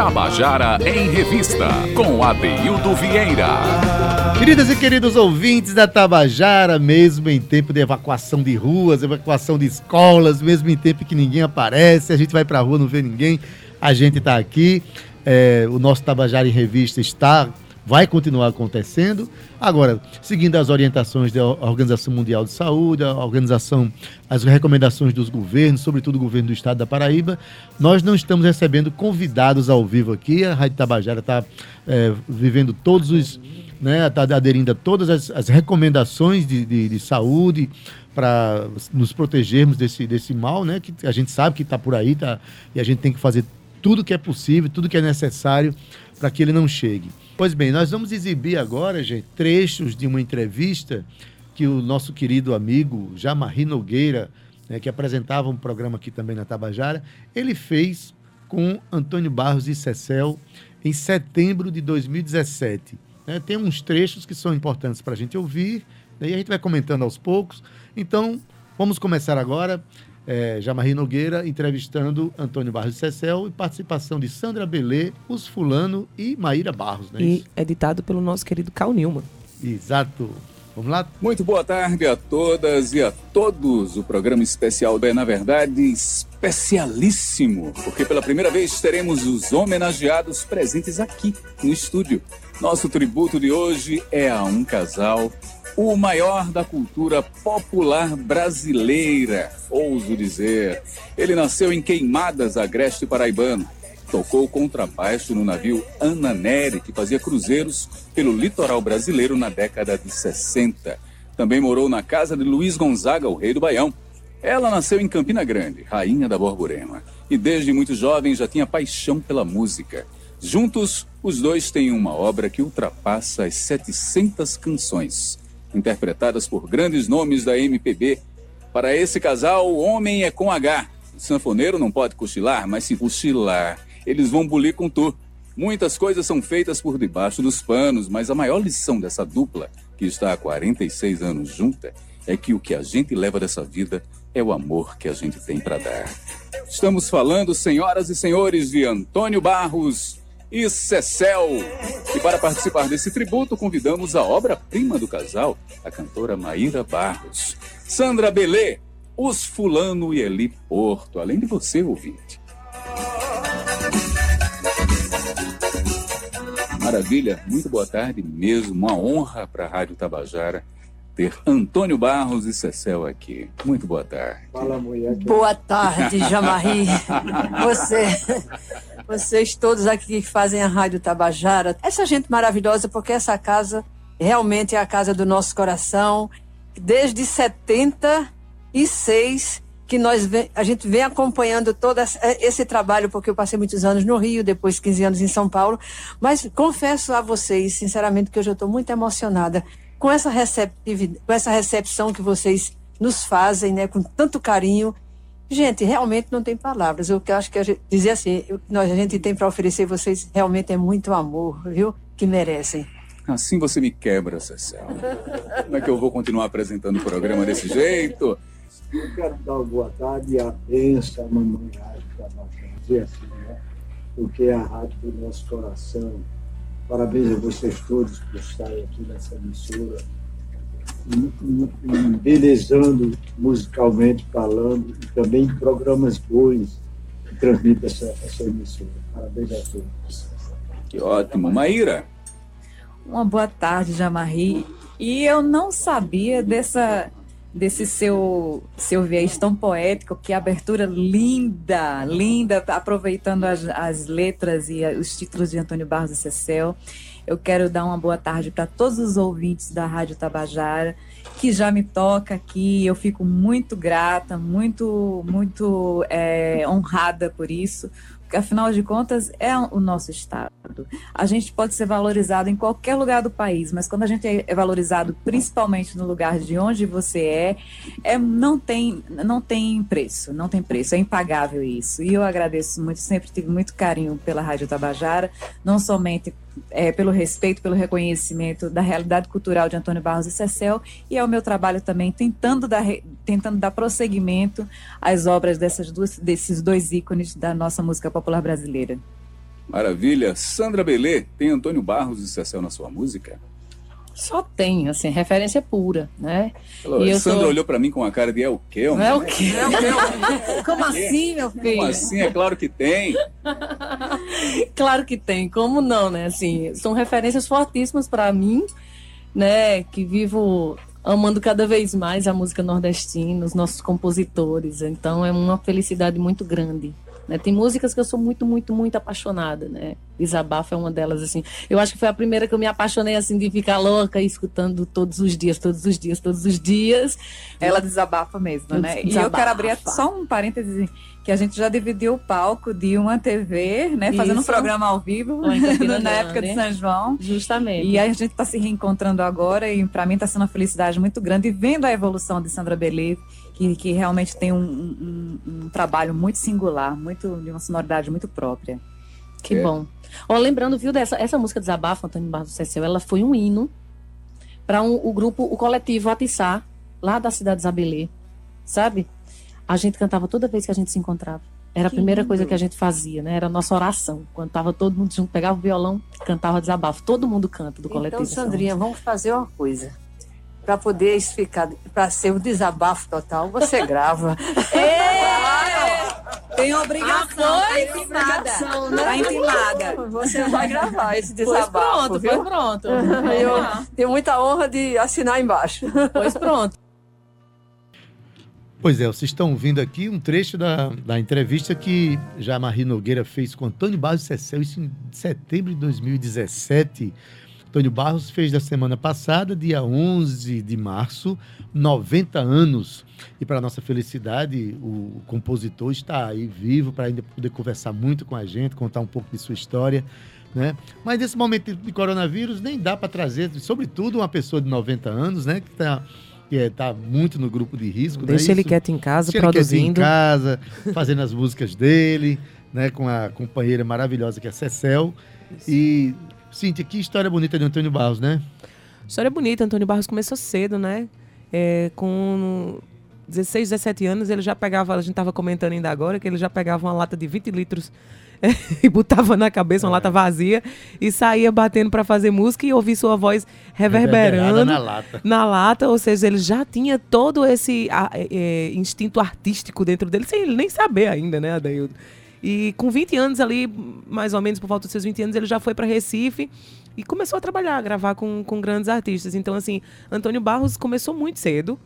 Tabajara em Revista, com Adeildo Vieira. Queridas e queridos ouvintes da Tabajara, mesmo em tempo de evacuação de ruas, evacuação de escolas, mesmo em tempo que ninguém aparece, a gente vai pra rua, não vê ninguém, a gente tá aqui. É, o nosso Tabajara em Revista está vai continuar acontecendo. Agora, seguindo as orientações da Organização Mundial de Saúde, a organização, as recomendações dos governos, sobretudo o governo do estado da Paraíba, nós não estamos recebendo convidados ao vivo aqui. A Rádio Tabajara está é, vivendo todos os. Está né, aderindo a todas as, as recomendações de, de, de saúde para nos protegermos desse, desse mal, né? Que a gente sabe que está por aí, tá, e a gente tem que fazer tudo que é possível, tudo que é necessário para que ele não chegue. Pois bem, nós vamos exibir agora, gente, trechos de uma entrevista que o nosso querido amigo Jamarri Nogueira, né, que apresentava um programa aqui também na Tabajara, ele fez com Antônio Barros e Cecel em setembro de 2017. Né, tem uns trechos que são importantes para a gente ouvir, né, e a gente vai comentando aos poucos. Então, vamos começar agora é, Jamarri Nogueira entrevistando Antônio Barros Cecel e participação de Sandra Belê, Os Fulano e Maíra Barros. Né? E editado pelo nosso querido Cal Nilman. Exato. Vamos lá? Muito boa tarde a todas e a todos. O programa especial é, na verdade, especialíssimo, porque pela primeira vez teremos os homenageados presentes aqui no estúdio. Nosso tributo de hoje é a um casal o maior da cultura popular brasileira, ouso dizer. Ele nasceu em Queimadas, Agreste Paraibano. Tocou contrabaixo no navio Ana Neri, que fazia cruzeiros pelo litoral brasileiro na década de 60. Também morou na casa de Luiz Gonzaga, o rei do Baião. Ela nasceu em Campina Grande, rainha da Borborema, e desde muito jovem já tinha paixão pela música. Juntos, os dois têm uma obra que ultrapassa as 700 canções interpretadas por grandes nomes da MPB. Para esse casal, o homem é com H. O sanfoneiro não pode cochilar, mas se cochilar, eles vão bulir com tu. Muitas coisas são feitas por debaixo dos panos, mas a maior lição dessa dupla, que está há 46 anos junta, é que o que a gente leva dessa vida é o amor que a gente tem para dar. Estamos falando, senhoras e senhores, de Antônio Barros e Cecel. E para participar desse tributo, convidamos a obra-prima do casal, a cantora Maíra Barros. Sandra Belê, Os Fulano e Eli Porto, além de você, ouvinte. Maravilha, muito boa tarde mesmo, uma honra para a Rádio Tabajara ter Antônio Barros e Cecel aqui. Muito boa tarde. Fala, mulher. Boa tarde, Jamarri. Você vocês todos aqui que fazem a Rádio Tabajara, essa gente maravilhosa, porque essa casa realmente é a casa do nosso coração. Desde 76 que nós a gente vem acompanhando todo esse trabalho, porque eu passei muitos anos no Rio, depois 15 anos em São Paulo, mas confesso a vocês, sinceramente, que hoje eu estou muito emocionada com essa, receptividade, com essa recepção que vocês nos fazem, né, com tanto carinho Gente, realmente não tem palavras. Eu acho que a gente, dizer assim, nós a gente tem para oferecer vocês realmente é muito amor, viu? Que merecem. Assim você me quebra, Cecil. Como é que eu vou continuar apresentando o programa desse jeito? Eu quero dar uma boa tarde bênção, à mamãe Rádio dizer assim, né? Porque é a rádio do nosso coração. Parabéns a vocês todos por estarem aqui nessa emissora embelezando musicalmente falando e também programas bons que transmitem essa, essa emissora. Parabéns a todos. Que ótimo. Maíra? Uma boa tarde, Jamarri. E eu não sabia dessa desse seu seu viés tão poético, que abertura linda, linda, aproveitando as, as letras e os títulos de Antônio Barros e Cecel. Eu quero dar uma boa tarde para todos os ouvintes da Rádio Tabajara, que já me toca aqui. Eu fico muito grata, muito, muito é, honrada por isso, afinal de contas é o nosso estado. A gente pode ser valorizado em qualquer lugar do país, mas quando a gente é valorizado principalmente no lugar de onde você é, é não tem não tem preço, não tem preço, é impagável isso. E eu agradeço muito, sempre tive muito carinho pela Rádio Tabajara, não somente é, pelo respeito, pelo reconhecimento da realidade cultural de Antônio Barros e Cecel, e é o meu trabalho também tentando dar, tentando dar prosseguimento às obras dessas duas, desses dois ícones da nossa música popular brasileira. Maravilha. Sandra Belê, tem Antônio Barros e Cecel na sua música? Só tem, assim, referência pura, né? Alô, e Sandra sou... olhou para mim com a cara de é o quê? Não é o quê? É o quê? Como assim, meu filho? Como assim? É claro que tem. claro que tem, como não, né? Assim, são referências fortíssimas para mim, né? Que vivo amando cada vez mais a música nordestina, os nossos compositores. Então é uma felicidade muito grande né? Tem músicas que eu sou muito, muito, muito apaixonada, né? Desabafo é uma delas, assim. Eu acho que foi a primeira que eu me apaixonei, assim, de ficar louca e escutando todos os dias, todos os dias, todos os dias. Ela desabafa mesmo, né? Desabafa. E eu quero abrir só um parêntese que a gente já dividiu o palco de uma TV, né? Fazendo Isso. um programa ao vivo na época de São João. Justamente. E a gente está se reencontrando agora e para mim está sendo uma felicidade muito grande e vendo a evolução de Sandra Belê que, que realmente tem um, um, um, trabalho muito singular, muito de uma sonoridade muito própria. Que é. bom. Ó, lembrando, viu, dessa essa música Desabafo, Antônio Barros do Cecil, ela foi um hino para um, o grupo, o coletivo Atissá, lá da cidade de Zabelê, sabe? A gente cantava toda vez que a gente se encontrava. Era a primeira lindo. coisa que a gente fazia, né? Era a nossa oração. Quando tava todo mundo junto, pegava o violão, cantava desabafo. Todo mundo canta do então, coletivo. Então, Sandrinha, vamos fazer uma coisa para poder ficar, para ser o um desabafo total, você grava. É! Tem obrigação, ah, tá intimada. Né? Tá intimada. Você vai gravar esse desabafo. Pois pronto, viu? pois pronto. Eu tenho muita honra de assinar embaixo. Pois pronto. Pois é, vocês estão ouvindo aqui um trecho da, da entrevista que Jamari Nogueira fez com Antônio Barros Cecel, isso em setembro de 2017. Antônio Barros fez da semana passada, dia 11 de março, 90 anos. E para nossa felicidade, o compositor está aí vivo para ainda poder conversar muito com a gente, contar um pouco de sua história. Né? Mas nesse momento de coronavírus, nem dá para trazer, sobretudo uma pessoa de 90 anos, né? Que está que é, muito no grupo de risco. Deixa né? ele quieto em casa, Deixa produzindo. Em casa, fazendo as músicas dele, né? Com a companheira maravilhosa que é a Cecel. E Cíntia, que história bonita de Antônio Barros, né? História bonita. Antônio Barros começou cedo, né? É, com 16, 17 anos, ele já pegava, a gente estava comentando ainda agora, que ele já pegava uma lata de 20 litros e botava na cabeça uma é. lata vazia e saía batendo para fazer música e ouvir sua voz reverberando na lata. na lata. Ou seja, ele já tinha todo esse a, é, instinto artístico dentro dele, sem ele nem saber ainda, né, Adaildo? E com 20 anos ali, mais ou menos por volta dos seus 20 anos, ele já foi para Recife e começou a trabalhar, a gravar com, com grandes artistas. Então, assim, Antônio Barros começou muito cedo.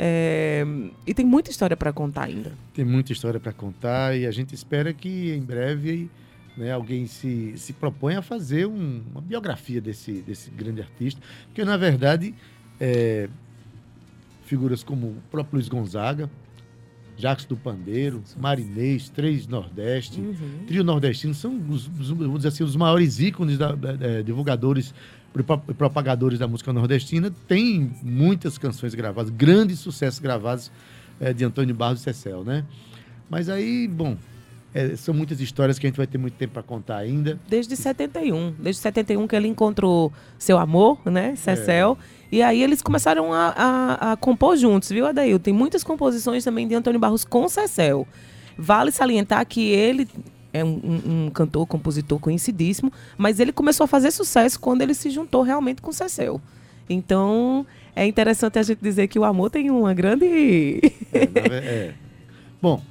É, e tem muita história para contar ainda. Tem muita história para contar e a gente espera que em breve né, alguém se, se propõe a fazer um, uma biografia desse, desse grande artista. Porque, na verdade, é, figuras como o próprio Luiz Gonzaga, Jacques do Pandeiro, Marinês, Três Nordeste, uhum. Trio Nordestino, são os, os, vamos dizer assim, os maiores ícones, da, da, divulgadores e propagadores da música nordestina. Tem muitas canções gravadas, grandes sucessos gravados é, de Antônio Barros e Cecel, né? Mas aí, bom, é, são muitas histórias que a gente vai ter muito tempo para contar ainda. Desde 71, desde 71 que ele encontrou seu amor, né, Cecel. É. E aí eles começaram a, a, a compor juntos, viu, Adail? Tem muitas composições também de Antônio Barros com Cecel. Vale salientar que ele é um, um, um, cantor, compositor conhecidíssimo, mas ele começou a fazer sucesso quando ele se juntou realmente com Cecel. Então, é interessante a gente dizer que o amor tem uma grande. é, é. Bom,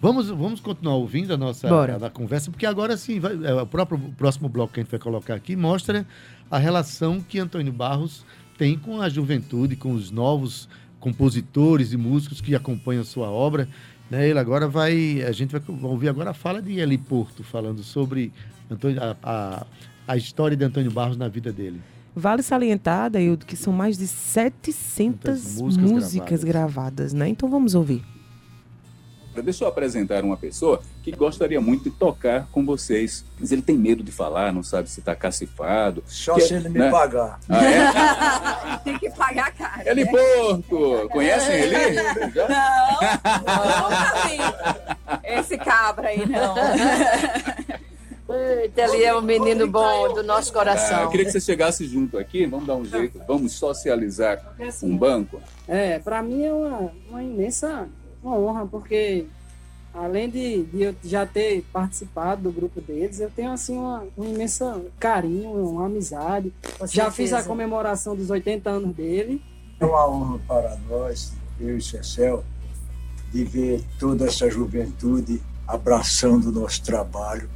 vamos, vamos continuar ouvindo a nossa a, a conversa, porque agora sim, vai, é, o próprio o próximo bloco que a gente vai colocar aqui mostra a relação que Antônio Barros tem com a juventude, com os novos compositores e músicos que acompanham a sua obra. Né? Ele agora vai, a gente vai ouvir agora a fala de Eli Porto, falando sobre Antônio, a, a, a história de Antônio Barros na vida dele. Vale salientar, Daildo, que são mais de 700 músicas, músicas gravadas. gravadas, né? Então vamos ouvir. Deixa eu apresentar uma pessoa que gostaria muito de tocar com vocês, mas ele tem medo de falar, não sabe se está cacifado. Só que, se ele né? me pagar. Ah, é? tem que pagar cara. Eli Porto, conhecem ele? Não, nunca vi. Esse cabra aí, não. Ele é um menino bom do nosso coração. Ah, eu queria que você chegasse junto aqui, vamos dar um jeito, vamos socializar um banco. É, para mim é uma, uma imensa uma honra, porque além de, de, eu já ter participado do grupo deles, eu tenho assim uma, um imenso carinho, uma amizade. já fiz a comemoração dos 80 anos dele. É uma honra para nós, eu e Cecel, de ver toda essa juventude abraçando o nosso trabalho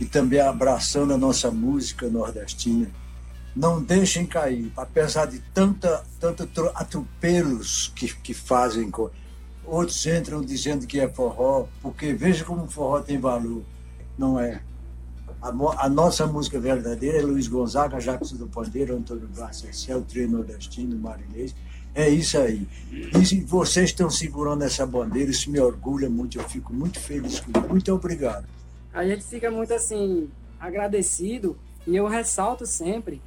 e também abraçando a nossa música nordestina. Não deixem cair, apesar de tanta, tanto atropelos que, que fazem. Outros entram dizendo que é forró, porque veja como o forró tem valor. Não é. A, a nossa música verdadeira é Luiz Gonzaga, Jacques do Pandeiro, Antônio Garcia, o Trio Nordestino, Marinês. É isso aí. E vocês estão segurando essa bandeira, isso me orgulha muito, eu fico muito feliz com isso. Muito obrigado. A gente fica muito assim, agradecido, e eu ressalto sempre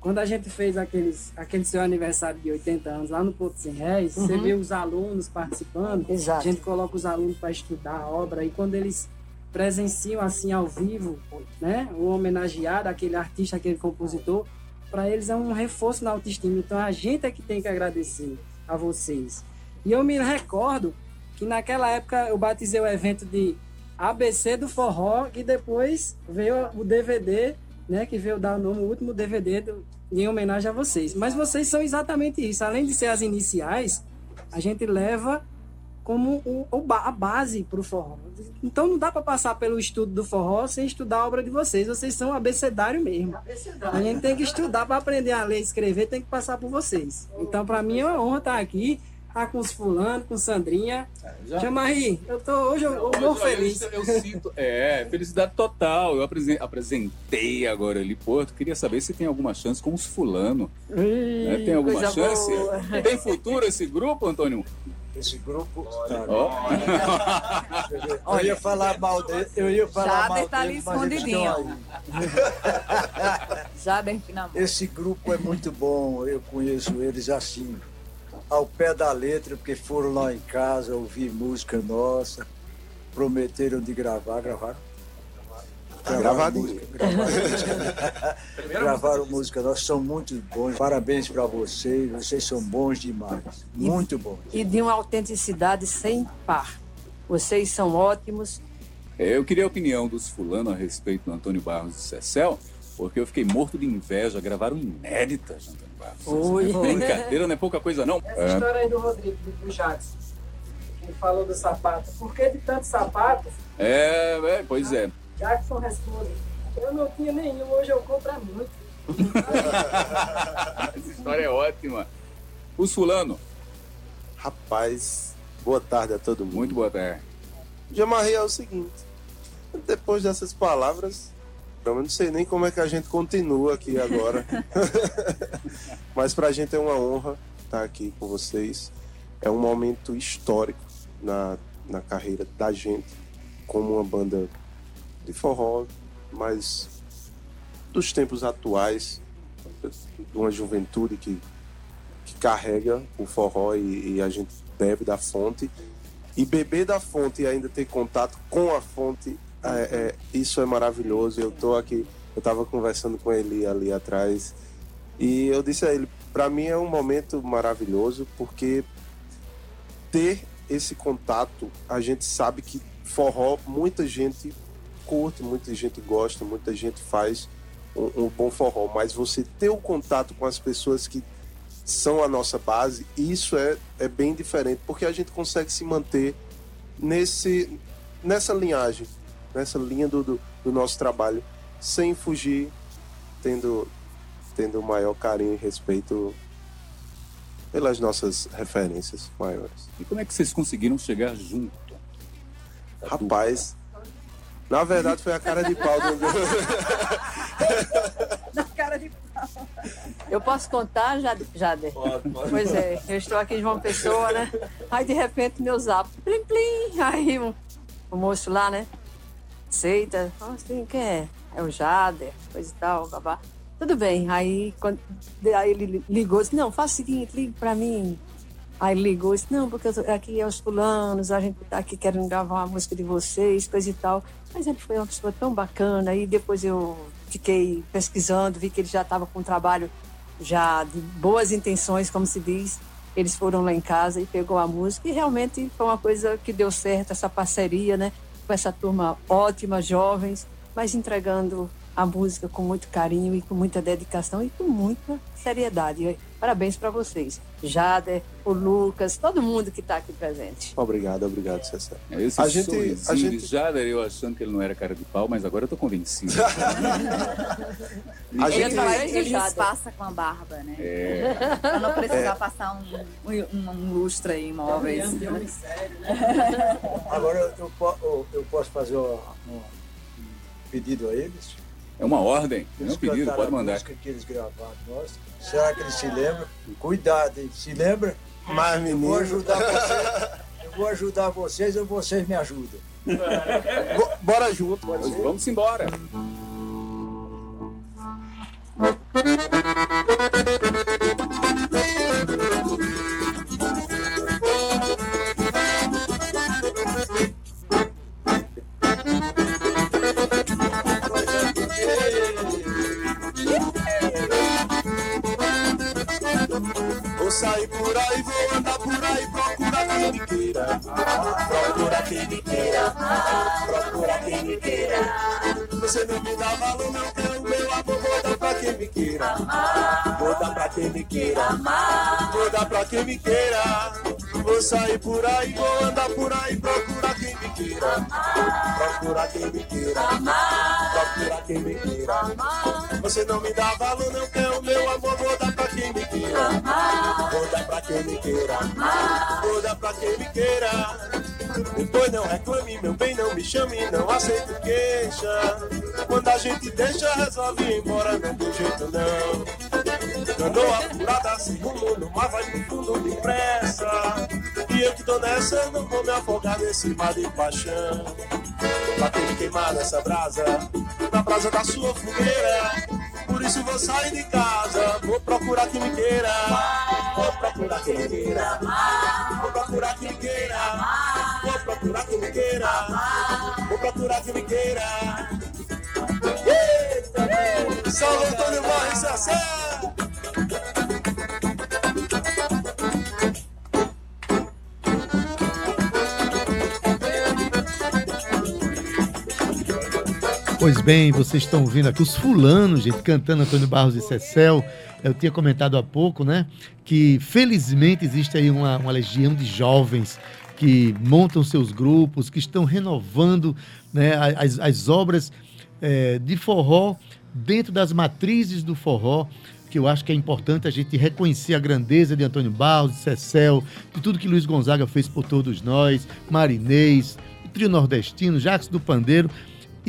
quando a gente fez aqueles, aquele seu aniversário de 80 anos lá no Porto Sem Réis, uhum. você vê os alunos participando, Exato. a gente coloca os alunos para estudar a obra e quando eles presenciam assim ao vivo, né, o homenageado, aquele artista, aquele compositor, para eles é um reforço na autoestima. Então a gente é que tem que agradecer a vocês. E eu me recordo que naquela época eu batizei o evento de ABC do Forró, e depois veio o DVD né, que veio dar o nome, o último DVD do, em homenagem a vocês. Mas vocês são exatamente isso. Além de ser as iniciais, a gente leva como o, a base para o forró. Então não dá para passar pelo estudo do forró sem estudar a obra de vocês. Vocês são abecedário mesmo. A gente tem que estudar para aprender a ler e escrever, tem que passar por vocês. Então, para mim é uma honra estar aqui tá com os fulano, com Sandrinha. É, já... Jamarri, eu tô hoje eu, eu vou feliz. Eu, eu, sinto, é, felicidade total. Eu apresentei agora ali, pô, queria saber se tem alguma chance com os fulano. né? Tem alguma chance? Boa. Tem futuro esse grupo, Antônio? Esse grupo. Tá, oh. eu ia falar mal dele. Eu ia falar Jader mal tá ali escondidinho. Jader, Esse grupo é muito bom. Eu conheço eles assim ao pé da letra, porque foram lá em casa ouvir música nossa, prometeram de gravar, gravaram. Gravaram música, gravaram música, gravaram música nossa, são muito bons. Parabéns para vocês, vocês são bons demais, muito bons. E de uma autenticidade sem par. Vocês são ótimos. Eu queria a opinião dos fulano a respeito do Antônio Barros e Cecel, porque eu fiquei morto de inveja, gravaram inéditas, Antônio Oi. Brincadeira, não é pouca coisa, não. Essa é. história aí do Rodrigo, do Jadson, que falou do sapato. Por que de tantos sapatos? É, é pois é. Jackson responde. Eu não tinha nenhum, hoje eu compro muito. Essa história é ótima. O fulano. Rapaz, boa tarde a todo mundo. Muito boa tarde. Jamarri é o seguinte. Depois dessas palavras, eu não sei nem como é que a gente continua aqui agora. Mas para a gente é uma honra estar aqui com vocês. É um momento histórico na, na carreira da gente, como uma banda de forró, mas dos tempos atuais, de uma juventude que, que carrega o forró e, e a gente bebe da fonte. E beber da fonte e ainda ter contato com a fonte é, é, isso é maravilhoso. Eu tô aqui, eu estava conversando com ele ali atrás. E eu disse a ele, para mim é um momento maravilhoso porque ter esse contato, a gente sabe que forró muita gente curte, muita gente gosta, muita gente faz um, um bom forró, mas você ter o contato com as pessoas que são a nossa base, isso é, é bem diferente, porque a gente consegue se manter nesse, nessa linhagem nessa linha do, do, do nosso trabalho, sem fugir, tendo, tendo o maior carinho e respeito pelas nossas referências maiores. E como é que vocês conseguiram chegar junto? Rapaz, na verdade foi a cara de pau do. na cara de pau. Eu posso contar, Jader? Pode, pode. Pois é, eu estou aqui de uma pessoa, né? Aí de repente meu zap, plim plim, aí o, o moço lá, né? Aceita. Assim, quem é? É o Jader, coisa e tal, babá. Tudo bem. Aí, quando, aí ele ligou, disse, não, faça o seguinte, ligue para mim. Aí ligou, disse, não, porque aqui é os fulanos, a gente tá aqui querendo gravar uma música de vocês, coisa e tal. Mas ele foi uma pessoa tão bacana. Aí depois eu fiquei pesquisando, vi que ele já estava com um trabalho já de boas intenções, como se diz. eles foram lá em casa e pegou a música e realmente foi uma coisa que deu certo, essa parceria, né? Com essa turma ótima, jovens, mas entregando a música com muito carinho e com muita dedicação e com muita seriedade. Parabéns para vocês. Jader, o Lucas, todo mundo que está aqui presente. Obrigado, obrigado, Cessé. Esse A gente- a gente- Jader, eu achando que ele não era cara de pau, mas agora eu tô convencido. A Ele, gente- faz- ele Jada. disfarça com a barba, né? É, Pra não precisar É. passar um, um, um lustre aí em imóveis. Agora eu, eu- eu posso fazer um, um pedido a eles? É uma ordem, não é um pedido, pode mandar. música que eles gravaram, nossa. Será que eles se lembram? Cuidado, hein? Se lembra? Mas, Eu menino. vou ajudar vocês. Eu vou ajudar vocês ou vocês me ajudam. Bo- Bora junto, pode Nós ser? vamos Vou sair por aí, vou andar por aí, procura quem me queira. Procura quem me queira. Procura quem me queira. Você não me dá valor, não quer o meu amor, vou dar pra quem me queira. Vou dar pra quem me queira. Vou dar pra quem me queira. Vou sair por aí, vou andar por aí, procura quem me queira. Procura quem me queira. Procura quem me queira. Você não me dá valor, não quer o meu amor, vou dar pra quem me queira. Vou dar pra quem me queira. Vou dar pra quem me queira. Depois não reclame, meu bem, não me chame, não aceito queixa. Quando a gente deixa, resolve ir embora, não tem jeito não. Andou apurada, sem rumo, no mar vai pro fundo depressa. E eu que tô nessa, não vou me afogar nesse mar de paixão. Pra quem queimar nessa brasa, na brasa da sua fogueira. Por isso vou sair de casa, vou procurar quem me queira. Vou procurar quem me queira. Vou procurar quem me queira. Vou procurar quem me queira. Vou procurar quem me queira. São Antônio Morre Sassá. Pois bem, vocês estão ouvindo aqui os fulanos, gente, cantando Antônio Barros e Cecel. Eu tinha comentado há pouco, né, que felizmente existe aí uma, uma legião de jovens que montam seus grupos, que estão renovando né, as, as obras eh, de forró dentro das matrizes do forró, que eu acho que é importante a gente reconhecer a grandeza de Antônio Barros, de Cecel, de tudo que Luiz Gonzaga fez por todos nós, Marinês, Trio Nordestino, Jacques do Pandeiro.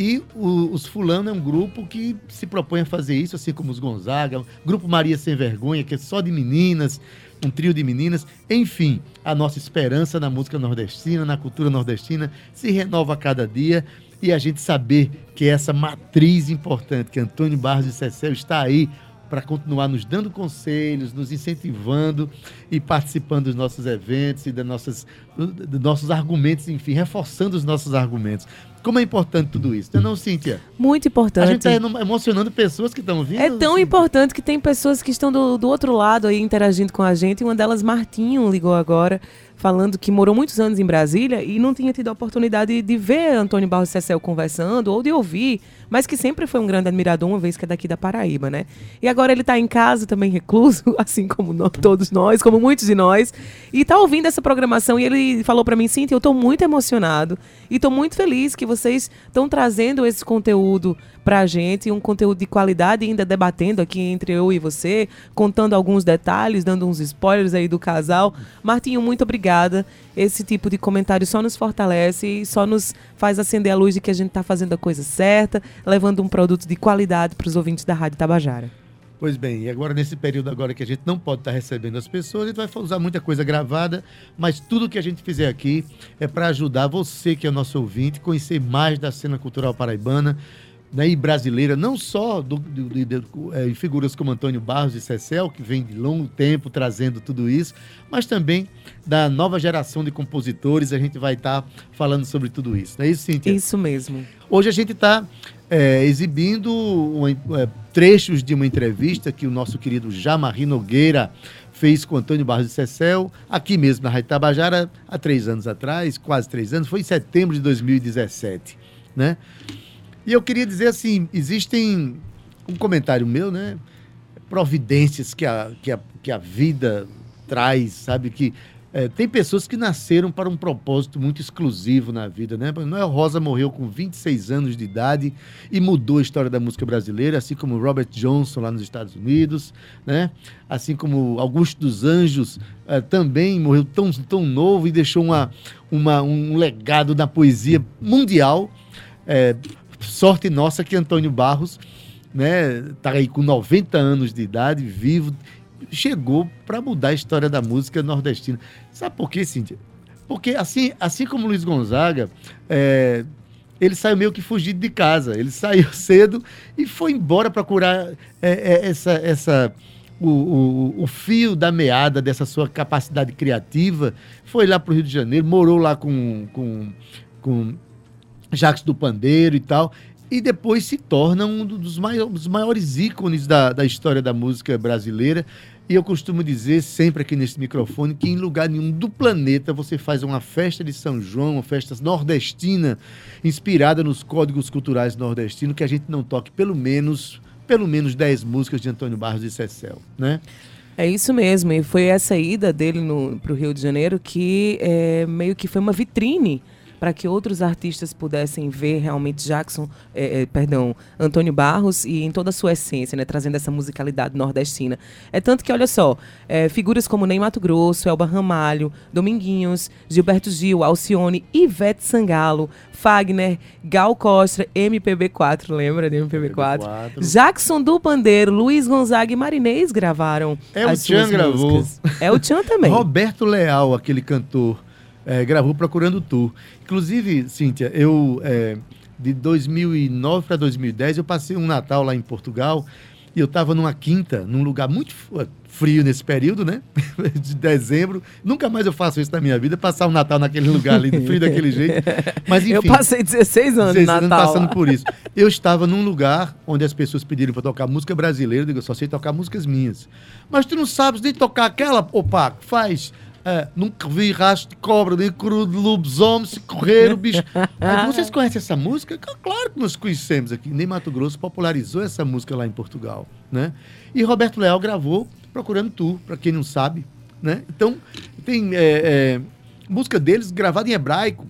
E o- os Fulano é um grupo que se propõe a fazer isso, assim como os Gonzaga, Grupo Maria Sem Vergonha, que é só de meninas, um trio de meninas. Enfim, a nossa esperança na música nordestina, na cultura nordestina, se renova a cada dia. E a gente saber que essa matriz importante, que Antônio Barros e Cecel está aí para continuar nos dando conselhos, nos incentivando e participando dos nossos eventos e das nossas, do- dos nossos argumentos, enfim, reforçando os nossos argumentos. Como é importante tudo isso, não é não, Cíntia? Muito A importante. gente está emocionando pessoas que estão vindo. É tão importante que tem pessoas que estão do, do outro lado aí interagindo com a gente. Uma delas, Martinho, ligou agora, falando que morou muitos anos em Brasília e não tinha tido a oportunidade de ver Antônio Barros Cecel conversando ou de ouvir, mas que sempre foi um grande admirador, uma vez que é daqui da Paraíba, né? E agora ele está em casa também recluso, assim como nó- todos nós, como muitos de nós, e está ouvindo essa programação e ele falou para mim, Cintia, eu estou muito emocionado e estou muito feliz que vocês estão trazendo esse conteúdo pra gente, um conteúdo de qualidade, ainda debatendo aqui entre eu e você, contando alguns detalhes, dando uns spoilers aí do casal. Martinho, muito obrigada. Esse tipo de comentário só nos fortalece e só nos faz acender a luz de que a gente está fazendo a coisa certa, levando um produto de qualidade para os ouvintes da Rádio Tabajara. Pois bem, e agora nesse período agora que a gente não pode estar recebendo as pessoas, a gente vai usar muita coisa gravada, mas tudo que a gente fizer aqui é para ajudar você que é nosso ouvinte, conhecer mais da cena cultural paraibana né, e brasileira, não só do, do- eh, figuras como Antônio Barros e Cecel, que vem de longo tempo trazendo tudo isso, mas também da nova geração de compositores, a gente vai estar falando sobre tudo isso. Não é isso, Cíntia? Isso mesmo. Hoje a gente está exibindo uma- é, trechos de uma entrevista que o nosso querido Jamari Nogueira fez com Antônio Barros de Cecel, aqui mesmo na Rádio Tabajara, há três anos atrás, quase três anos, foi em setembro de 2017, né? E eu queria dizer assim, existem um comentário meu, né? Providências que a, que a, que a vida traz, sabe? Que é, tem pessoas que nasceram para um propósito muito exclusivo na vida, né? Noel Rosa morreu com 26 anos de idade e mudou a história da música brasileira, assim como Robert Johnson lá nos Estados Unidos, né? Assim como Augusto dos Anjos é, também morreu tão, tão novo e deixou uma, uma, um legado na poesia mundial. É, sorte nossa que Antônio Barros né, tá aí com 90 anos de idade, vivo chegou para mudar a história da música nordestina. Sabe por quê, Cíntia? Porque assim, assim como Luiz Gonzaga, é, ele saiu meio que fugido de casa. Ele saiu cedo e foi embora procurar é, é, essa, essa, o, o, o, fio da meada dessa sua capacidade criativa. Foi lá para o Rio de Janeiro, morou lá com, com, com Jacques do Pandeiro e tal e depois se torna um dos maiores, ícones da, da história da música brasileira. E eu costumo dizer sempre aqui nesse microfone que em lugar nenhum do planeta você faz uma festa de São João, uma festa nordestina, inspirada nos códigos culturais nordestinos, que a gente não toque pelo menos pelo menos 10 músicas de Antônio Barros e Cecel, né? É isso mesmo, e foi essa ida dele para o Rio de Janeiro que é, meio que foi uma vitrine para que outros artistas pudessem ver realmente Jackson, é, é, perdão, Antônio Barros e em toda a sua essência, né, trazendo essa musicalidade nordestina. É tanto que, olha só, é, figuras como Ney Mato Grosso, Elba Ramalho, Dominguinhos, Gilberto Gil, Alcione, Ivete Sangalo, Fagner, Gal Costa, MPB4, lembra de MPB4? MPB4. Jackson do Pandeiro, Luiz Gonzaga e Marinês gravaram. É o Tchan gravou. É o Tchan também. Roberto Leal, aquele cantor é, gravou Procurando Tu. Inclusive, Cíntia, eu é, de 2009 para 2010 eu passei um Natal lá em Portugal e eu estava numa quinta, num lugar muito frio nesse período, né? De dezembro. Nunca mais eu faço isso na minha vida, passar um Natal naquele lugar ali, frio daquele jeito. Mas enfim. Eu passei 16 anos 16 anos Natal. passando por isso. Eu estava num lugar onde as pessoas pediram para tocar música brasileira, eu digo, eu só sei tocar músicas minhas. Mas tu não sabes nem tocar aquela, opa, faz é, nunca vi rastro de cobra, nem cru de lobisomem se correr o bicho. Mas vocês conhecem essa música? Claro que nós conhecemos aqui. Nem Mato Grosso popularizou essa música lá em Portugal. Né? E Roberto Leal gravou Procurando Tu, para quem não sabe. Né? Então, tem é, é, música deles gravada em hebraico,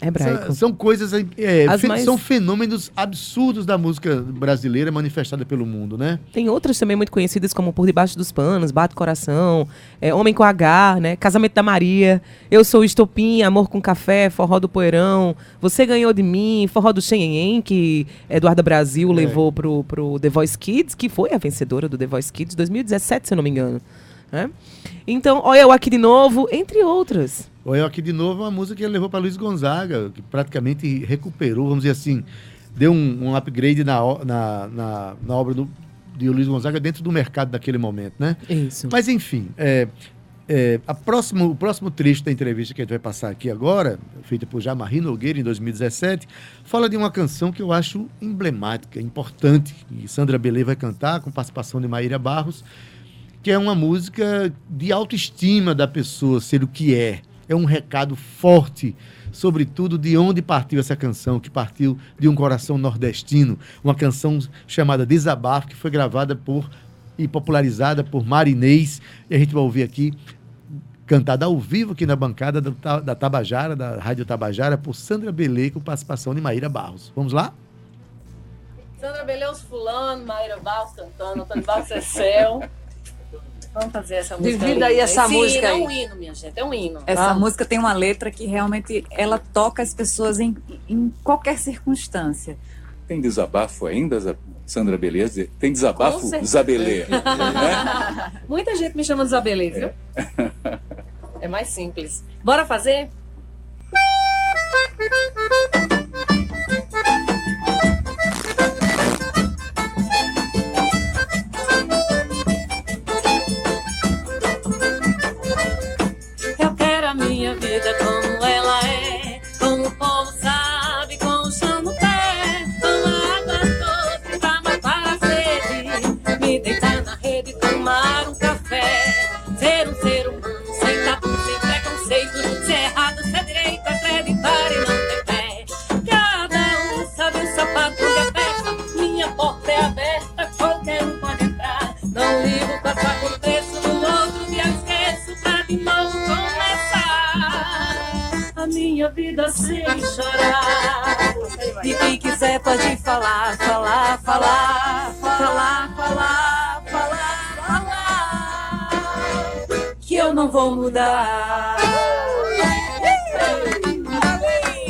Hebraico. São, são coisas, é, fe, mais... são fenômenos absurdos da música brasileira manifestada pelo mundo, né? Tem outras também muito conhecidas como Por Debaixo dos Panos, Bate Coração, é, Homem com H, né? Casamento da Maria, Eu Sou Estopim, Amor com Café, Forró do Poeirão, Você Ganhou de Mim, Forró do Xenhen, que Eduarda Brasil é. levou pro, pro The Voice Kids, que foi a vencedora do The Voice Kids 2017, se eu não me engano. Né? Então, Olha Eu Aqui de Novo, entre outras. Olha Eu Aqui de Novo é uma música que ele levou para Luiz Gonzaga, que praticamente recuperou, vamos dizer assim, deu um, um upgrade na, na, na, na, obra do, de Luiz Gonzaga dentro do mercado daquele momento, né? Isso. Mas, enfim, é, é, a próximo, o próximo trecho da entrevista que a gente vai passar aqui agora, feita por Jamarri Nogueira em 2017, fala de uma canção que eu acho emblemática, importante, e Sandra Belê vai cantar com participação de Maíra Barros, que é uma música de autoestima da pessoa ser o que é. É um recado forte, sobretudo de onde partiu essa canção, que partiu de um coração nordestino, uma canção chamada Desabafo, que foi gravada por e popularizada por Marinês, e a gente vai ouvir aqui cantada ao vivo aqui na bancada do, da Tabajara, da Rádio Tabajara, por Sandra Belê, com participação de Maíra Barros. Vamos lá? Sandra Belê, os fulano, Maíra Barros cantando, Antônio Barros é céu. Vamos fazer essa música. Divida aí essa Esse música aí. É um hino, minha gente, é um hino. Essa ah. música tem uma letra que realmente ela toca as pessoas em, em qualquer circunstância. Tem desabafo ainda, Sandra Beleza? Tem desabafo, Zabelê. né? Muita gente me chama de Zabelê, viu? É. é mais simples. Bora fazer? Vida sem chorar. E quem quiser pode falar, falar, falar, falar, falar, falar, falar. Que eu não vou mudar.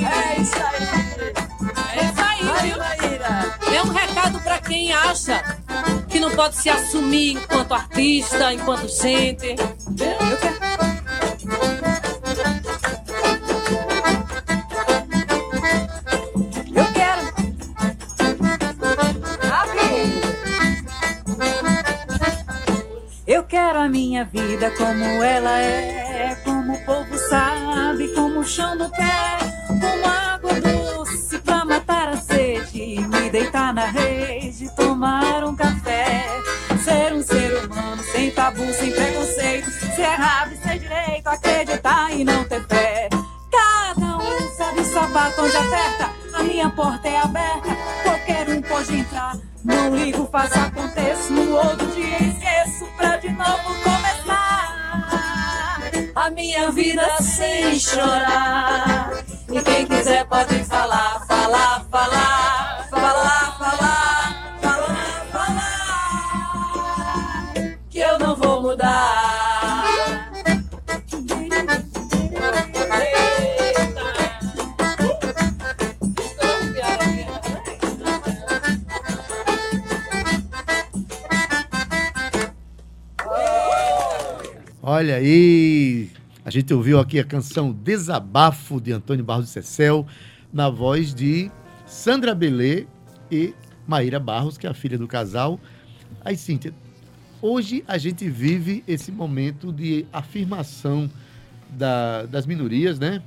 É isso aí. É isso aí, viu? É um recado pra quem acha que não pode se assumir enquanto artista, enquanto gente. Eu quero- Quero a minha vida como ela é, como o povo sabe, como o chão no pé, como água doce pra matar a sede, me deitar na rede, tomar um café, ser um ser humano sem tabu, sem preconceito, ser errado e ser direito, acreditar e não ter fé. Cada um sabe o sapato onde aperta, a minha porta é aberta, qualquer um pode entrar. Não ligo, faço aconteço, no outro dia esqueço pra de novo começar. A minha vida sem chorar. E quem quiser pode falar, falar, falar, falar, falar, Olha aí, a gente ouviu aqui a canção Desabafo de Antônio Barros de Cecel, na voz de Sandra Belê e Maíra Barros, que é a filha do casal. Aí, Cíntia, hoje a gente vive esse momento de afirmação da- das minorias, né?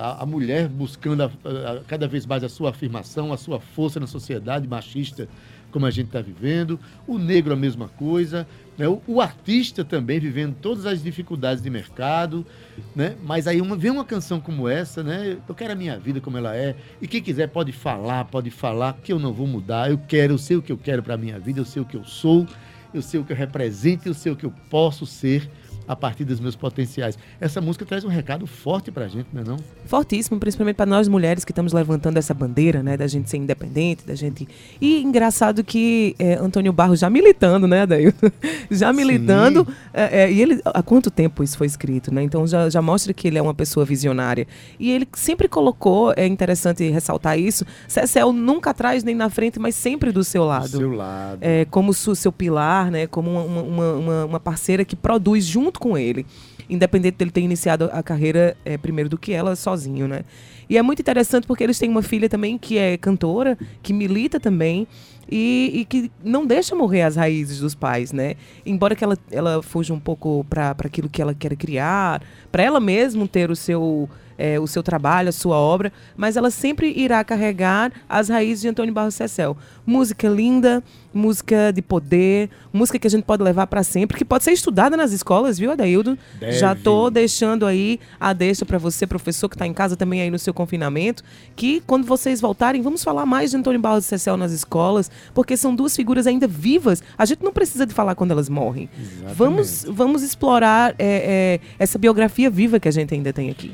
A, a mulher buscando a- a- cada vez mais a sua afirmação, a sua força na sociedade machista, como a gente está vivendo. O negro a mesma coisa. Né? O, o artista também vivendo todas as dificuldades de mercado. Né? Mas aí uma, vem uma canção como essa, né? Eu quero a minha vida como ela é. E quem quiser pode falar, pode falar, que eu não vou mudar. Eu quero, eu sei o que eu quero para a minha vida, eu sei o que eu sou, eu sei o que eu represento, eu sei o que eu posso ser a partir dos meus potenciais. Essa música traz um recado forte pra gente, não é não? Fortíssimo, principalmente para nós mulheres que estamos levantando essa bandeira, né, da gente ser independente, da gente. E engraçado que é, Antônio Barros já militando, né, Adailton? Já militando. é, é, e ele, há quanto tempo isso foi escrito, né? Então já, já mostra que ele é uma pessoa visionária. E ele sempre colocou, é interessante ressaltar isso, Cecel nunca atrás nem na frente, mas sempre do seu lado. Do seu lado. É, como su- seu pilar, né? Como uma, uma, uma, uma parceira que produz junto com ele. Independente dele ter iniciado a carreira é, primeiro do que ela sozinho, né? E é muito interessante porque eles têm uma filha também que é cantora, que milita também. E, e que não deixa morrer as raízes dos pais, né? Embora que ela, ela fuja um pouco para aquilo que ela quer criar, para ela mesmo ter o seu, é, o seu trabalho, a sua obra, mas ela sempre irá carregar as raízes de Antônio Barros Cecel. Música linda, música de poder, música que a gente pode levar para sempre, que pode ser estudada nas escolas, viu, Adaildo? Deve. Já tô deixando aí a deixa para você, professor que está em casa também aí no seu confinamento, que quando vocês voltarem, vamos falar mais de Antônio Barros Cecel nas escolas, porque são duas figuras ainda vivas. A gente não precisa de falar quando elas morrem. Vamos, vamos explorar é, é, essa biografia viva que a gente ainda tem aqui.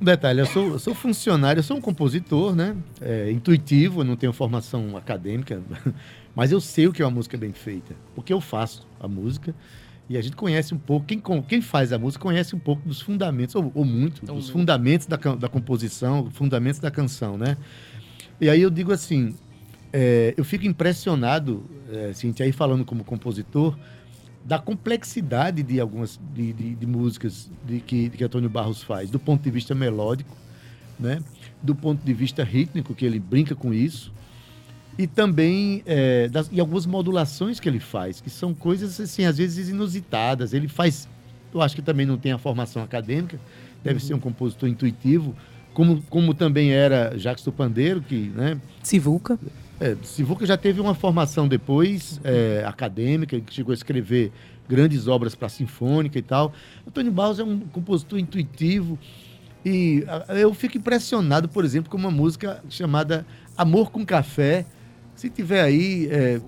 Um detalhe, eu sou, eu sou funcionário, eu sou um compositor, né? É, intuitivo, eu não tenho formação acadêmica, mas eu sei o que é uma música bem feita, porque eu faço a música e a gente conhece um pouco, quem, quem faz a música conhece um pouco dos fundamentos, ou, ou muito, dos fundamentos da, da composição, fundamentos da canção, né? E aí eu digo assim, é, eu fico impressionado, é, aí falando como compositor, da complexidade de algumas de, de- de músicas de que, que Antônio Barros faz, do ponto de vista melódico, né? do ponto de vista rítmico, que ele brinca com isso, e também é, das, e algumas modulações que ele faz, que são coisas, assim, às vezes inusitadas. Ele faz, eu acho que também não tem a formação acadêmica, deve ser um compositor intuitivo, como, como também era Jacques do Pandeiro, que, né? Sivuca. É, Sivuca já teve uma formação depois é, acadêmica, que chegou a escrever grandes obras para sinfônica e tal. Antônio Barros é um compositor intuitivo e eu fico impressionado, por exemplo, com uma música chamada Amor com Café. Se tiver aí, é,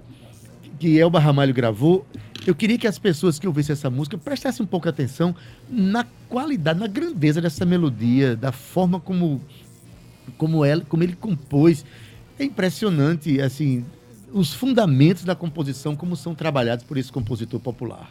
que Elba Ramalho gravou, Eu queria que as pessoas que ouvissem essa música prestassem um pouco atenção na qualidade, na grandeza dessa melodia, da forma como, como, ela, como ele compôs. É impressionante, assim, os fundamentos da composição, como são trabalhados por esse compositor popular.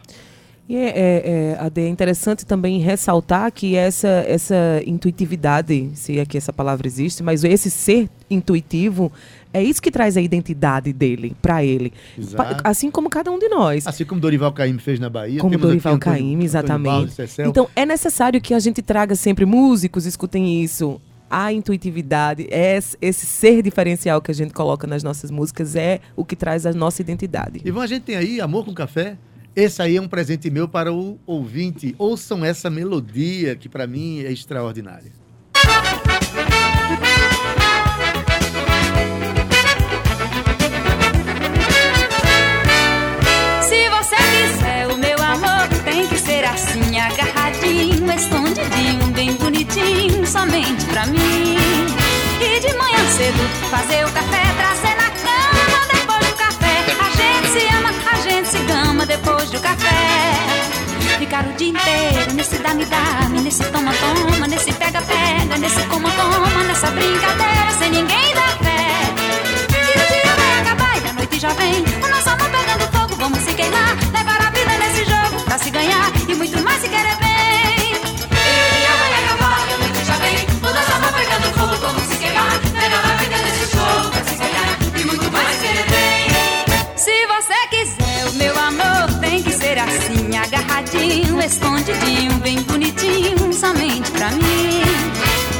E é, é, é, é interessante também ressaltar que essa, essa intuitividade, se é que essa palavra existe, mas esse ser intuitivo é isso que traz a identidade dele, para ele. Exato. Assim como cada um de nós. Assim como Dorival Caymmi fez na Bahia. Como aqui Dorival Antônio- Caymmi, Antônio exatamente. Cecel. Então é necessário que a gente traga sempre músicos, escutem isso. A intuitividade, esse, esse ser diferencial que a gente coloca nas nossas músicas é o que traz a nossa identidade. Ivan, a gente tem aí Amor com Café. Esse aí é um presente meu para o ouvinte. Ouçam essa melodia que para mim é extraordinária. Se você quiser o meu amor, tem que ser assim, agarradinho, bonitinho, somente pra mim. E de manhã cedo, fazer o café, trazer na cama, depois do café. A gente se ama, a gente se gama depois do café. Ficar o dia inteiro nesse dame-dame, nesse toma-toma, nesse pega-pega, nesse coma-coma, nessa brincadeira, escondidinho, bem bonitinho, somente pra mim.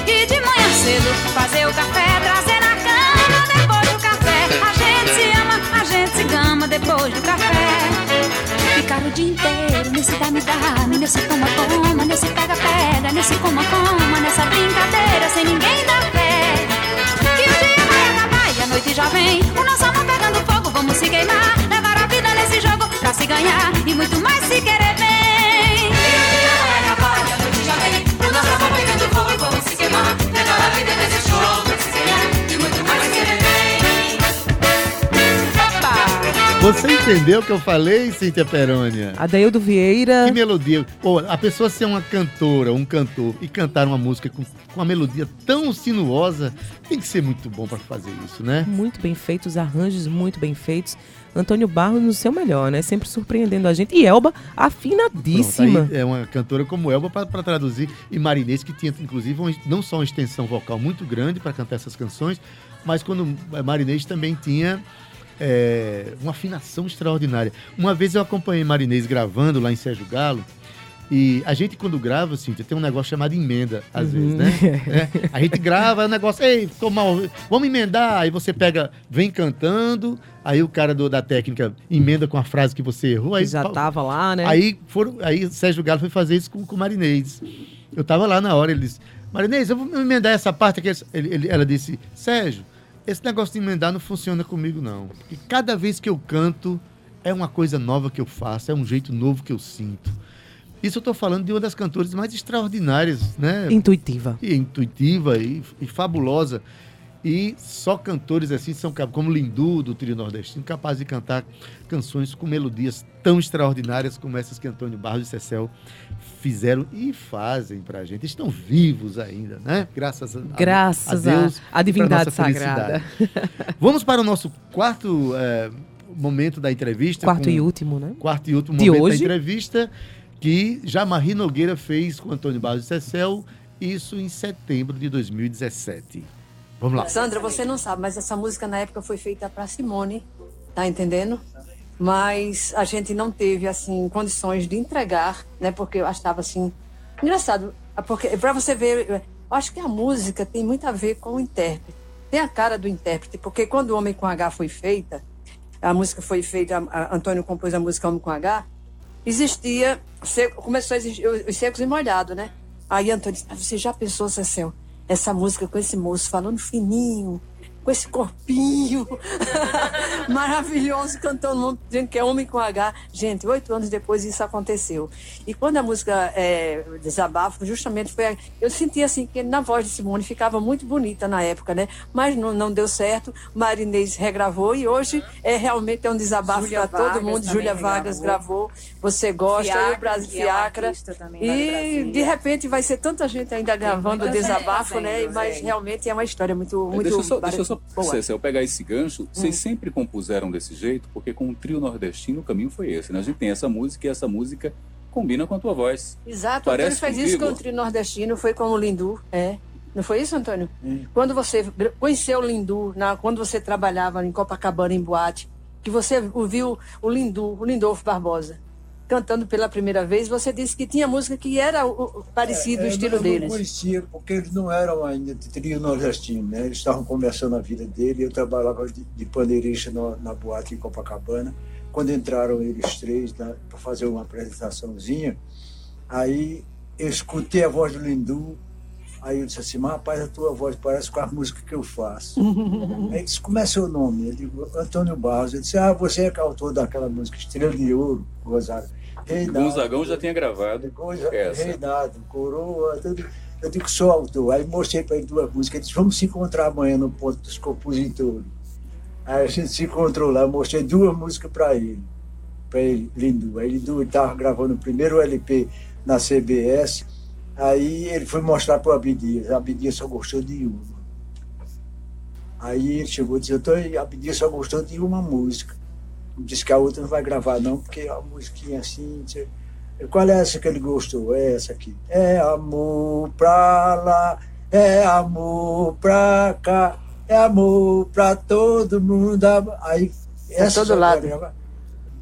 E de manhã cedo, fazer o café, trazer na cama, depois do café. A gente se ama, a gente se gama depois do café. Ficar o dia inteiro nesse dame-dame, nesse toma-toma, nesse pega-pega, nesse coma-coma, nessa brincadeira, sem ninguém dar fé. Que o dia vai acabar e a noite já vem. O nosso amor pegando fogo, vamos se queimar. Levar a vida nesse jogo pra se ganhar Você entendeu o que eu falei, Cíntia Perônia? Adeildo Vieira. Que melodia. Pô, a pessoa ser uma cantora, um cantor, e cantar uma música com, com uma melodia tão sinuosa, tem que ser muito bom para fazer isso, né? Muito bem feitos, arranjos muito bem feitos. Antônio Barros no seu melhor, né? Sempre surpreendendo a gente. E Elba, afinadíssima. Pronto, é uma cantora como Elba para traduzir. E Marinês, que tinha, inclusive, uma- não só uma extensão vocal muito grande para cantar essas canções, mas quando Marinês também tinha é, uma afinação extraordinária. Uma vez eu acompanhei Marinês gravando lá em Sérgio Galo. E a gente, quando grava, Cíntia, tem um negócio chamado emenda, às vezes, Uhum. né? É, a gente grava, é um negócio, ei, ficou mal, vamos emendar. Aí você pega, vem cantando, aí o cara do- da técnica emenda com a frase que você errou. Aí já tava lá, né? Aí, foram, aí Sérgio Galo foi fazer isso com, com o Marinês. Eu tava lá na hora, ele disse, Marinês, eu vou emendar essa parte aqui. Ele, ele- ela disse, Sérgio, esse negócio de emendar não funciona comigo, não. E cada vez que eu canto, é uma coisa nova que eu faço, é um jeito novo que eu sinto. Isso eu tô falando de uma das cantoras mais extraordinárias, né? Intuitiva. E intuitiva e, e fabulosa. E só cantores assim são como Lindu, do Trio Nordestino, capazes de cantar canções com melodias tão extraordinárias como essas que Antônio Barros e Cecel fizeram e fazem pra gente. Estão vivos ainda, né? Graças a, Graças a à- Deus. à e pra divindade sagrada. Vamos para o nosso quarto eh, momento da entrevista. Quarto com- e último, né? Quarto e último De momento hoje. da entrevista que Jamarri Nogueira fez com Antônio Barros e Cecel, isso em setembro de 2017. Vamos lá. Sandra, você não sabe, mas essa música na época foi feita para Simone, tá entendendo? Mas a gente não teve assim condições de entregar, né? Porque eu achava assim engraçado, porque para você ver, eu acho que a música tem muito a ver com o intérprete. Tem a cara do intérprete, porque quando o Homem com H foi feita, a música foi feita, a- a- Antônio compôs a música Homem com H, existia, começou a existir os os secos e molhados, né? Aí Antônio disse, "Ah, você já pensou, Cecil, essa música com esse moço falando fininho, com esse corpinho, maravilhoso, cantando, dizendo que é homem com H. Gente, oito anos depois isso aconteceu. E quando a música é, Desabafo, justamente foi. Eu senti assim que na voz de Simone ficava muito bonita na época, né? Mas não, não deu certo. Marinês regravou e hoje é realmente é um desabafo para todo mundo. Júlia Vargas gravou. Você gosta, Fiacra, eu, Brasil é Fiacra. também de e de repente vai ser tanta gente ainda gravando o desabafo, né? fazendo, Mas é. realmente é uma história muito, muito deixa eu só, só boa. Cécel, pegar esse gancho. Hum. Vocês sempre compuseram desse jeito, porque com o trio nordestino o caminho foi esse, né? A gente tem essa música e essa música combina com a tua voz. Exato, Parece Antônio fez isso comigo. com o trio nordestino, foi com o Lindu, é. Não foi isso, Antônio? Quando você conheceu o Lindu, na, quando você trabalhava em Copacabana, em boate, que você ouviu o Lindu, o Lindolfo Barbosa, cantando pela primeira vez, você disse que tinha música que era o- parecido, o É, estilo eu não, deles. Eu conhecia, porque eles não eram ainda de trio nordestino, né? Eles estavam começando a vida dele. Eu trabalhava de, de pandeirista no- na boate em Copacabana. Quando entraram eles três para fazer uma apresentaçãozinha, aí eu escutei a voz do Lindu. Aí eu disse assim, mas rapaz, a tua voz parece com a música que eu faço. aí ele disse, como é seu nome? Eu digo, Antônio Barros. Eu disse, ah, você é autor daquela música Estrela de Ouro, Rosário. Reinaldo. Gonzagão já tinha gravado essa. Reinaldo, Coroa, tudo. Eu digo que sou autor. Aí mostrei para ele duas músicas. Ele disse, vamos se encontrar amanhã no ponto dos compositores. Aí a gente se encontrou lá, eu mostrei duas músicas para ele. Para ele, Lindu. Aí Lindu estava gravando o primeiro LP na CBS. Aí ele foi mostrar para o Abdias. Abdias só gostou de uma. Aí ele chegou e disse, eu tô, Abdias só gostou de uma música. Disse que a outra não vai gravar não, porque é uma musiquinha assim... Qual é essa que ele gostou? É essa aqui. É amor pra lá, é amor pra cá, é amor pra todo mundo. Aí, Pra essa todo só lado.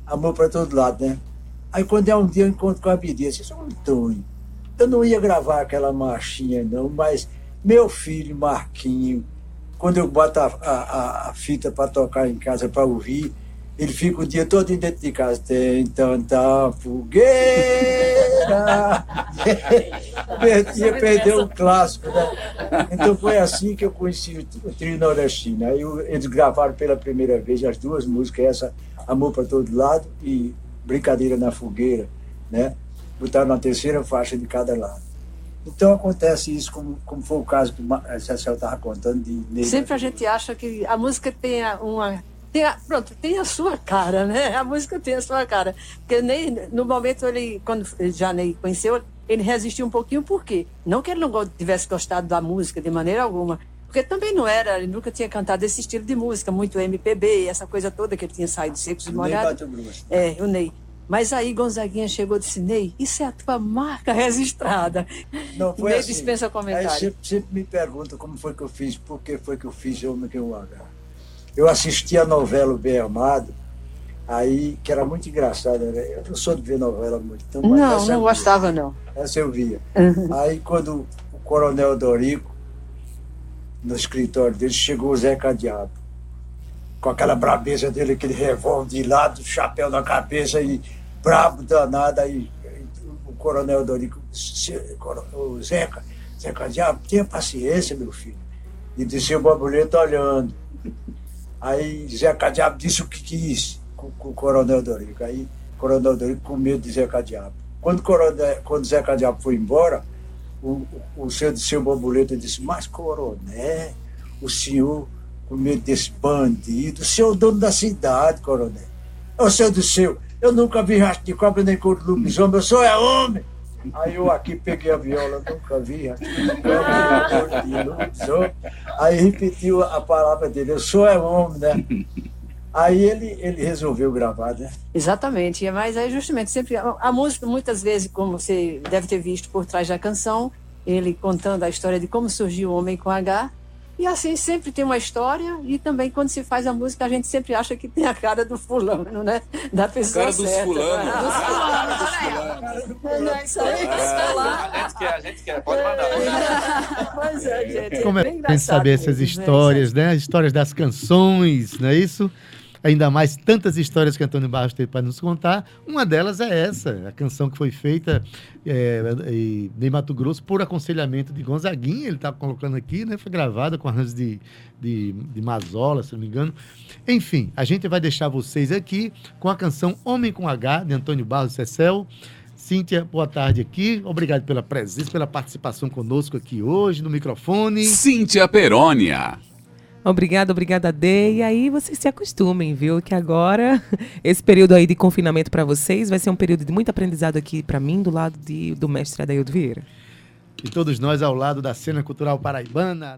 Amor pra todo lado, né? Aí quando é um dia eu encontro com a Bidia, disse, "Ô, Antônio, eu não ia gravar aquela marchinha não, mas meu filho Marquinho, quando eu boto a, a- a- a fita para tocar em casa para ouvir, ele fica o dia todo dentro de casa. Tem tanta fogueira. ia perder o clássico, né? Então foi assim que eu conheci o, trio nordestino. Aí eles gravaram pela primeira vez as duas músicas, essa Amor para Todo Lado e Brincadeira na Fogueira, né? Botaram na terceira faixa de cada lado. Então acontece isso, como, como foi o caso que a Cecil estava contando de Negra. Sempre a gente acha que a música tem uma. Tem a, pronto, tem a sua cara, né? A música tem a sua cara. Porque nem, no momento ele, quando já nem conheceu, ele resistiu um pouquinho, por quê? Não que ele não tivesse gostado da música de maneira alguma. Porque também não era, ele nunca tinha cantado esse estilo de música, muito MPB, essa coisa toda que ele tinha saído secos e molhados. É, o Ney. Mas aí Gonzaguinha chegou e disse, Ney, isso é a tua marca registrada. Não, foi Ney assim. dispensa comentário. Aí sempre, sempre me pergunta como foi que eu fiz, por que foi que eu fiz Homem que um H. Eu assisti a novela O Bem Amado, aí, que era muito engraçada. né? Eu não sou de ver novela muito. Então, Não, não gostava, não. Essa eu via. Uhum. Aí quando o coronel Dorico, no escritório dele, chegou o Zé Cadiabo. Com aquela brabeza dele, aquele revólver de lado, chapéu na cabeça e brabo danado. Aí o coronel Dorico, disse, "Coro- ô, Zeca, Zeca Diabo, tenha paciência, meu filho. E disse o Babuleta olhando. Aí Zeca Diabo disse o que quis com, com o coronel Dorico. Aí o coronel Dorico com medo de Zeca Diabo. Quando o coronel, quando Zeca Diabo foi embora, o, o, o seu, seu Babuleta disse, mas coronel, o senhor com medo desse bandido, o senhor é o dono da cidade, coronel. Ô, seu do seu, eu nunca vi rastro de cobra nem cor de lobisomem, eu sou é homem. Aí eu aqui peguei a viola, nunca vi lobisomem. Aí repetiu a palavra dele, eu sou é homem, né? Aí ele, ele resolveu gravar, né? Exatamente, mas aí justamente sempre a música muitas vezes, como você deve ter visto por trás da canção, ele contando a história de como surgiu o Homem com H, e assim sempre tem uma história e também quando se faz a música a gente sempre acha que tem a cara do fulano, né? Da pessoa Cara dos certa. fulanos. Dos fulanos, Não é isso aí, A gente quer, a gente quer, pode mandar. Pois é, gente. Como é é bem saber essas né? histórias, né? As histórias das canções, não é isso? Ainda mais tantas histórias que Antônio Barros teve para nos contar. Uma delas é essa, a canção que foi feita é, em Mato Grosso por aconselhamento de Gonzaguinha, ele está colocando aqui, né? Foi gravada com arranjos de, de, de Mazola, se não me engano. Enfim, a gente vai deixar vocês aqui com a canção Homem com H, de Antônio Barros Cecel. Cíntia, boa tarde aqui. Obrigado pela presença, pela participação conosco aqui hoje no microfone. Cíntia Perônia. Obrigada, obrigada, Dê. E aí vocês se acostumem, viu? Que agora, esse período aí de confinamento para vocês vai ser um período de muito aprendizado aqui para mim, do lado de, do mestre Adaildo Vieira. E todos nós ao lado da cena cultural paraibana.